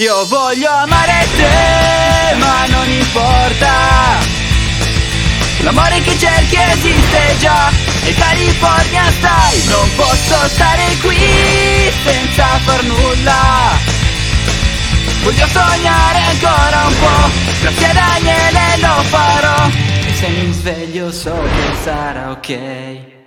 Io voglio amare te, ma non importa. L'amore che cerchi esiste già E California stai Non posso stare qui senza far nulla. Voglio sognare ancora un po' Grazie a Daniele lo farò. E se mi sveglio so che sarà ok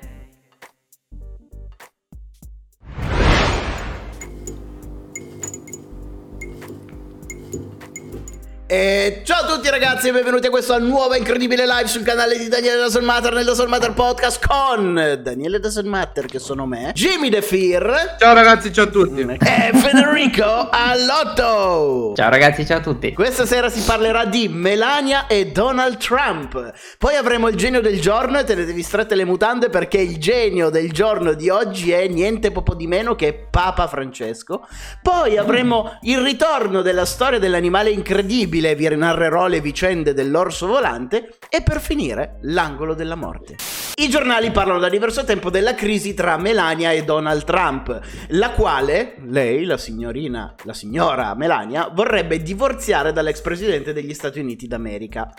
E ciao a tutti ragazzi e benvenuti a questa nuova incredibile live sul canale di Daniele Doesn't Matter nel Doesn't Matter Podcast con Daniele Doesn't Matter che sono me, Jimmy The Fear Ciao ragazzi, ciao a tutti. e Federico Allotto. Ciao ragazzi, ciao a tutti. Questa sera si parlerà di Melania e Donald Trump. Poi avremo il genio del giorno e tenetevi strette le mutande perché il genio del giorno di oggi è niente poco di meno che Papa Francesco. Poi avremo il ritorno della storia dell'animale incredibile, vi narrerò le vicende dell'orso volante e per finire l'angolo della morte. I giornali parlano da diverso tempo della crisi tra Melania e Donald Trump, la quale lei, la signorina, la signora Melania, vorrebbe divorziare dall'ex presidente degli Stati Uniti d'America.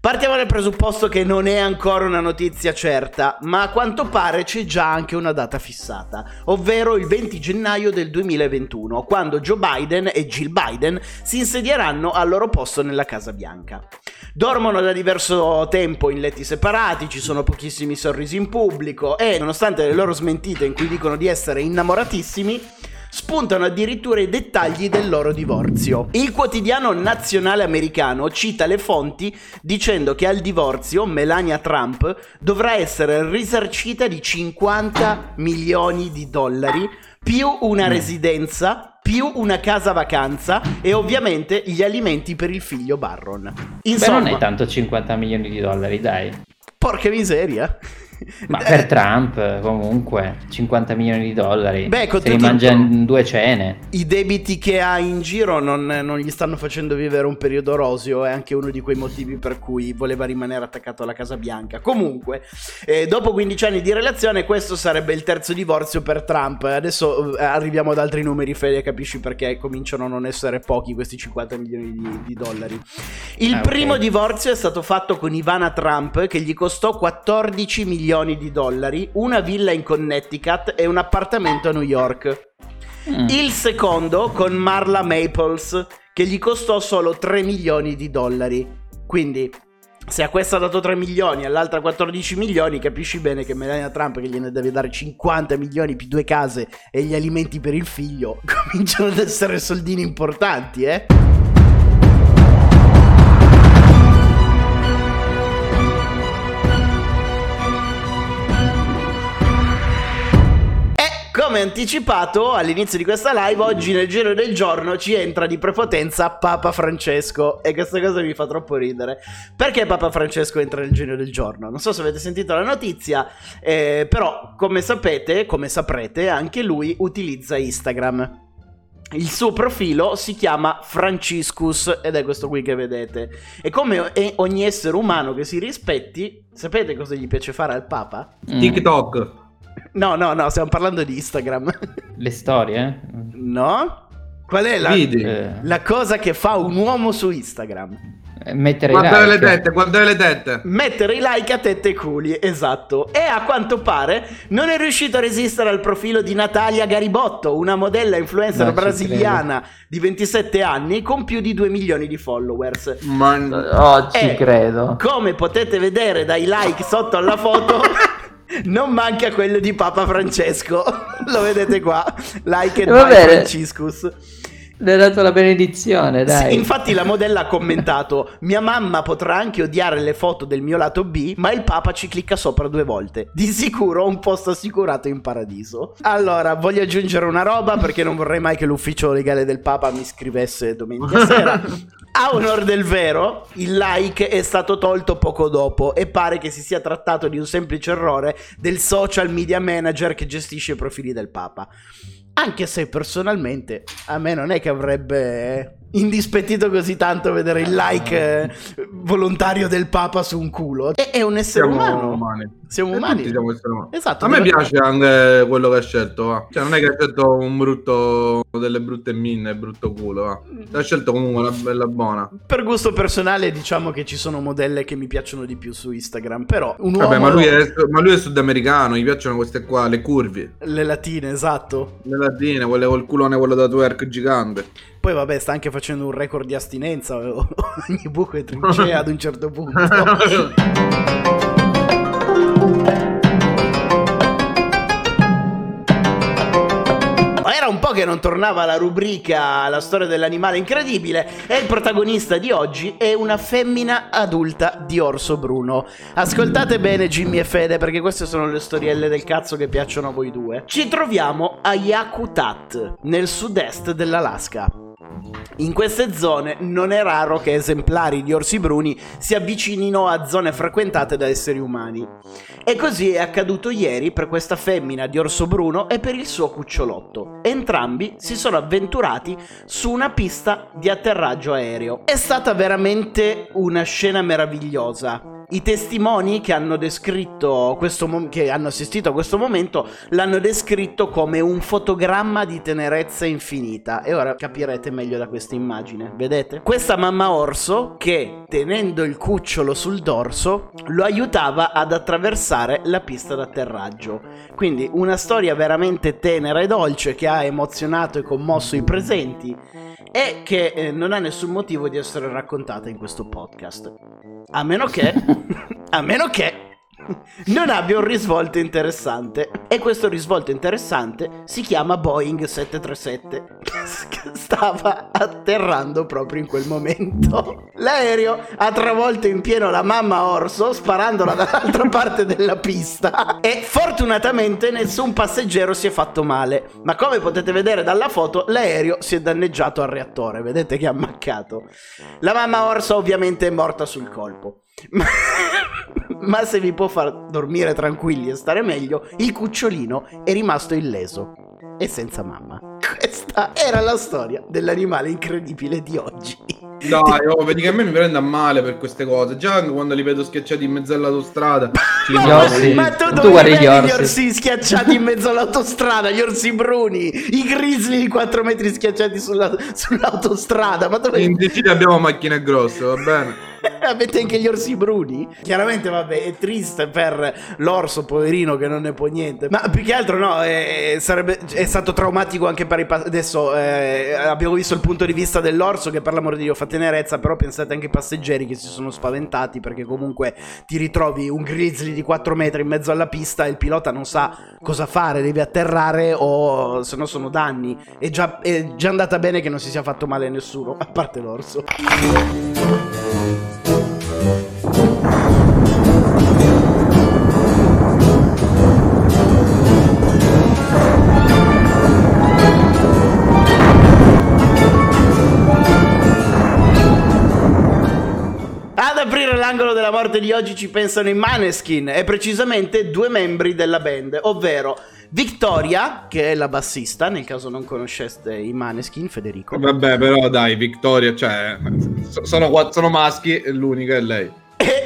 Partiamo dal presupposto che non è ancora una notizia certa, ma a quanto pare c'è già anche una data fissata, ovvero il 20 gennaio del 2021, quando Joe Biden e Jill Biden si insedieranno al loro posto nella Casa Bianca. Dormono da diverso tempo in letti separati, ci sono pochissimi sorrisi in pubblico e nonostante le loro smentite in cui dicono di essere innamoratissimi, spuntano addirittura i dettagli del loro divorzio. Il quotidiano nazionale americano cita le fonti dicendo che al divorzio Melania Trump dovrà essere risarcita di 50 milioni di dollari più una residenza più una casa vacanza e ovviamente gli alimenti per il figlio Barron. Beh, Insomma, non è tanto 50 milioni di dollari, dai. porca miseria. Ma Eh, per Trump, comunque, 50 milioni di dollari. Beh, se li mangia in due cene. I debiti che ha in giro non, non gli stanno facendo vivere un periodo roseo, è anche uno di quei motivi per cui voleva rimanere attaccato alla Casa Bianca. Comunque, eh, dopo 15 anni di relazione, questo sarebbe il terzo divorzio per Trump. Adesso eh, arriviamo ad altri numeri, Fede, capisci perché cominciano a non essere pochi questi 50 milioni di, di dollari. Il Ah, primo divorzio è stato fatto con Ivana Trump, che gli costò 14 milioni di dollari, una villa in Connecticut e un appartamento a New York. Mm. Il secondo con Marla Maples, che gli costò solo 3 milioni di dollari. Quindi, se a questa ha dato 3 milioni e all'altra 14 milioni, capisci bene che Melania Trump, che gliene deve dare 50 milioni più due case e gli alimenti per il figlio, cominciano ad essere soldini importanti, eh? Come anticipato all'inizio di questa live, oggi nel giro del giorno ci entra di prepotenza Papa Francesco. E questa cosa mi fa troppo ridere. Perché Papa Francesco entra nel giro del giorno? Non so se avete sentito la notizia, eh, però come sapete, come saprete, anche lui utilizza Instagram. Il suo profilo si chiama Franciscus ed è questo qui che vedete. E come ogni essere umano che si rispetti, sapete cosa gli piace fare al Papa? TikTok. No, no, no, stiamo parlando di Instagram. Le storie? no? Qual è la, Video. Eh, la cosa che fa un uomo su Instagram? eh, mettere i Guardare le like. tette, guardare le tette. Mettere i like a tette e culi, esatto. E a quanto pare non è riuscito a resistere al profilo di Natalia Garibotto, una modella influencer No, brasiliana di 27 anni con più di 2 milioni di followers. Ma Oh, ci Eh, credo. Come potete vedere dai like sotto alla foto, non manca quello di Papa Francesco. Lo vedete qua, like and Va bene. Franciscus. Le ha dato la benedizione, dai. Sì, infatti la modella ha commentato: Mia mamma potrà anche odiare le foto del mio lato B, ma il Papa ci clicca sopra due volte. Di sicuro ho un posto assicurato in paradiso. Allora, voglio aggiungere una roba perché non vorrei mai che l'ufficio legale del Papa mi scrivesse domenica sera. A onor del vero, il like è stato tolto poco dopo e pare che si sia trattato di un semplice errore del social media manager che gestisce i profili del Papa. Anche se personalmente a me non è che avrebbe indispettito così tanto vedere il like eh, volontario del Papa su un culo. E è un essere Siamo umano. umani. Siamo E umani. tutti siamo esseri umani. Esatto. A me piace anche quello che ha scelto, va. Cioè, non è che ha scelto un brutto. delle brutte minne, brutto culo, va. Ha scelto comunque una bella buona. Per gusto personale, diciamo che ci sono modelle che mi piacciono di più su Instagram. Però un uomo. Vabbè, ma lui, è, ma lui è sudamericano, gli piacciono queste qua, le curvi. Le latine, esatto. Le latine, quelle col culone, quello da twerk gigante. Poi, vabbè, sta anche facendo un record di astinenza. Ogni buco è trincea ad un certo punto. Era un po' che non tornava la rubrica La storia dell'animale incredibile e il protagonista di oggi è una femmina adulta di orso bruno. Ascoltate bene Jimmy e Fede perché queste sono le storielle del cazzo che piacciono a voi due. Ci troviamo a Yakutat, nel sud-est dell'Alaska. In queste zone non è raro che esemplari di orsi bruni si avvicinino a zone frequentate da esseri umani. E così è accaduto ieri per questa femmina di orso bruno e per il suo cucciolotto. Entrambi si sono avventurati su una pista di atterraggio aereo. È stata veramente una scena meravigliosa. I testimoni che hanno descritto questo mom- che hanno assistito a questo momento l'hanno descritto come un fotogramma di tenerezza infinita. E ora capirete meglio da questa immagine. Vedete? Questa mamma orso che tenendo il cucciolo sul dorso lo aiutava ad attraversare la pista d'atterraggio. Quindi una storia veramente tenera e dolce che ha emozionato e commosso i presenti e che eh, non ha nessun motivo di essere raccontata in questo podcast. A meno che, a meno che non abbia un risvolto interessante. E questo risvolto interessante si chiama Boeing 737. che Stava atterrando proprio in quel momento. L'aereo ha travolto in pieno la mamma orso sparandola dall'altra parte della pista. E fortunatamente nessun passeggero si è fatto male. Ma come potete vedere dalla foto, l'aereo si è danneggiato al reattore. Vedete che ha ammaccato. La mamma orso ovviamente è morta sul colpo. Ma, se vi può far dormire tranquilli e stare meglio, il cucciolino è rimasto illeso e senza mamma. Questa era la storia dell'animale incredibile di oggi. Dai, oh, vedi che a me mi prende a male per queste cose. Già quando li vedo schiacciati in mezzo all'autostrada. Ma, Gli orsi. ma tu Tu dove guardi vedi gli gli orsi. orsi schiacciati in mezzo all'autostrada, gli orsi bruni, i grizzly di 4 metri schiacciati sulla- sull'autostrada? Ma dove... In Sicilia abbiamo macchine grosse, va bene? Avete anche gli orsi bruni? Chiaramente, vabbè, è triste per l'orso, poverino, che non ne può niente. Ma più che altro, no, è, sarebbe, è stato traumatico anche per i pa- Adesso eh, abbiamo visto il punto di vista dell'orso, che per l'amor di Dio fa tenerezza. Però pensate anche ai passeggeri che si sono spaventati. Perché comunque ti ritrovi un grizzly di 4 metri in mezzo alla pista e il pilota non sa cosa fare, devi atterrare o se no sono danni. È già, è già andata bene che non si sia fatto male a nessuno, a parte l'orso. L'angolo della morte di oggi ci pensano i Maneskin e precisamente due membri della band, ovvero Victoria, che è la bassista, nel caso non conosceste i Maneskin, Federico, Vabbè, però dai, Vittoria, cioè, so- sono, sono maschi e l'unica è lei.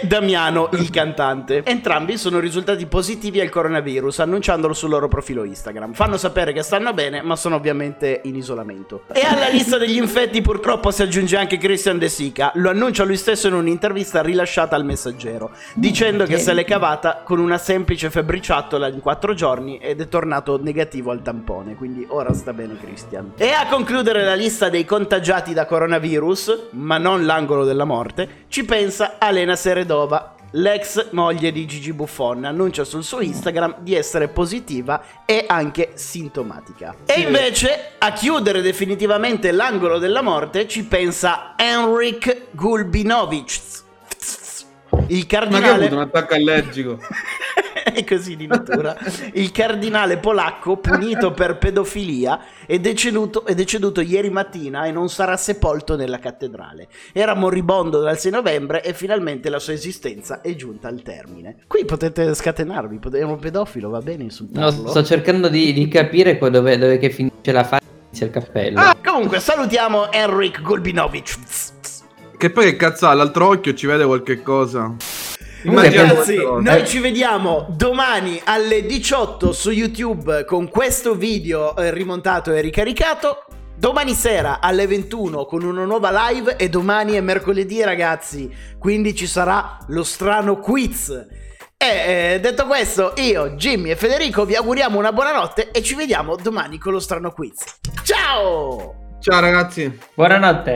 E Damiano, il cantante. Entrambi sono risultati positivi al coronavirus, annunciandolo sul loro profilo Instagram. Fanno sapere che stanno bene, ma sono ovviamente in isolamento. E alla lista degli infetti purtroppo si aggiunge anche Christian De Sica. Lo annuncia lui stesso in un'intervista rilasciata al Messaggero, dicendo che se l'è cavata con una semplice febbriciattola in quattro giorni ed è tornato negativo al tampone. Quindi ora sta bene Christian. E a concludere la lista dei contagiati da coronavirus, ma non l'angolo della morte, ci pensa Alena Seredova. L'ex moglie di Gigi Buffon annuncia sul suo Instagram di essere positiva e anche sintomatica. E invece a chiudere definitivamente l'angolo della morte ci pensa Enrik Gulbinovic. Il Ma che ha cardinale avuto un attacco allergico? è così di natura. Il cardinale polacco, punito per pedofilia, è deceduto, è deceduto ieri mattina e non sarà sepolto nella cattedrale. Era moribondo dal 6 novembre e finalmente la sua esistenza è giunta al termine. Qui potete scatenarvi, potete, è un pedofilo, va bene No, insultarlo. sto cercando di, di capire qua dove, dove che finisce la fase inizia il cappello. Ah, comunque salutiamo Enric Gulbinovic. Che poi che cazzo ha? L'altro occhio ci vede qualche cosa. Ragazzi, cosa. noi ci vediamo domani alle 18 su YouTube con questo video eh, rimontato e ricaricato. Domani sera alle 21 con una nuova live e domani è mercoledì ragazzi, quindi ci sarà lo strano quiz. E eh, detto questo, io, Jimmy e Federico vi auguriamo una buonanotte e ci vediamo domani con lo strano quiz. Ciao! Ciao ragazzi. Buonanotte.